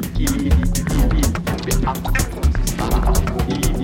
Keep, keep, keep, keep, keep, keep,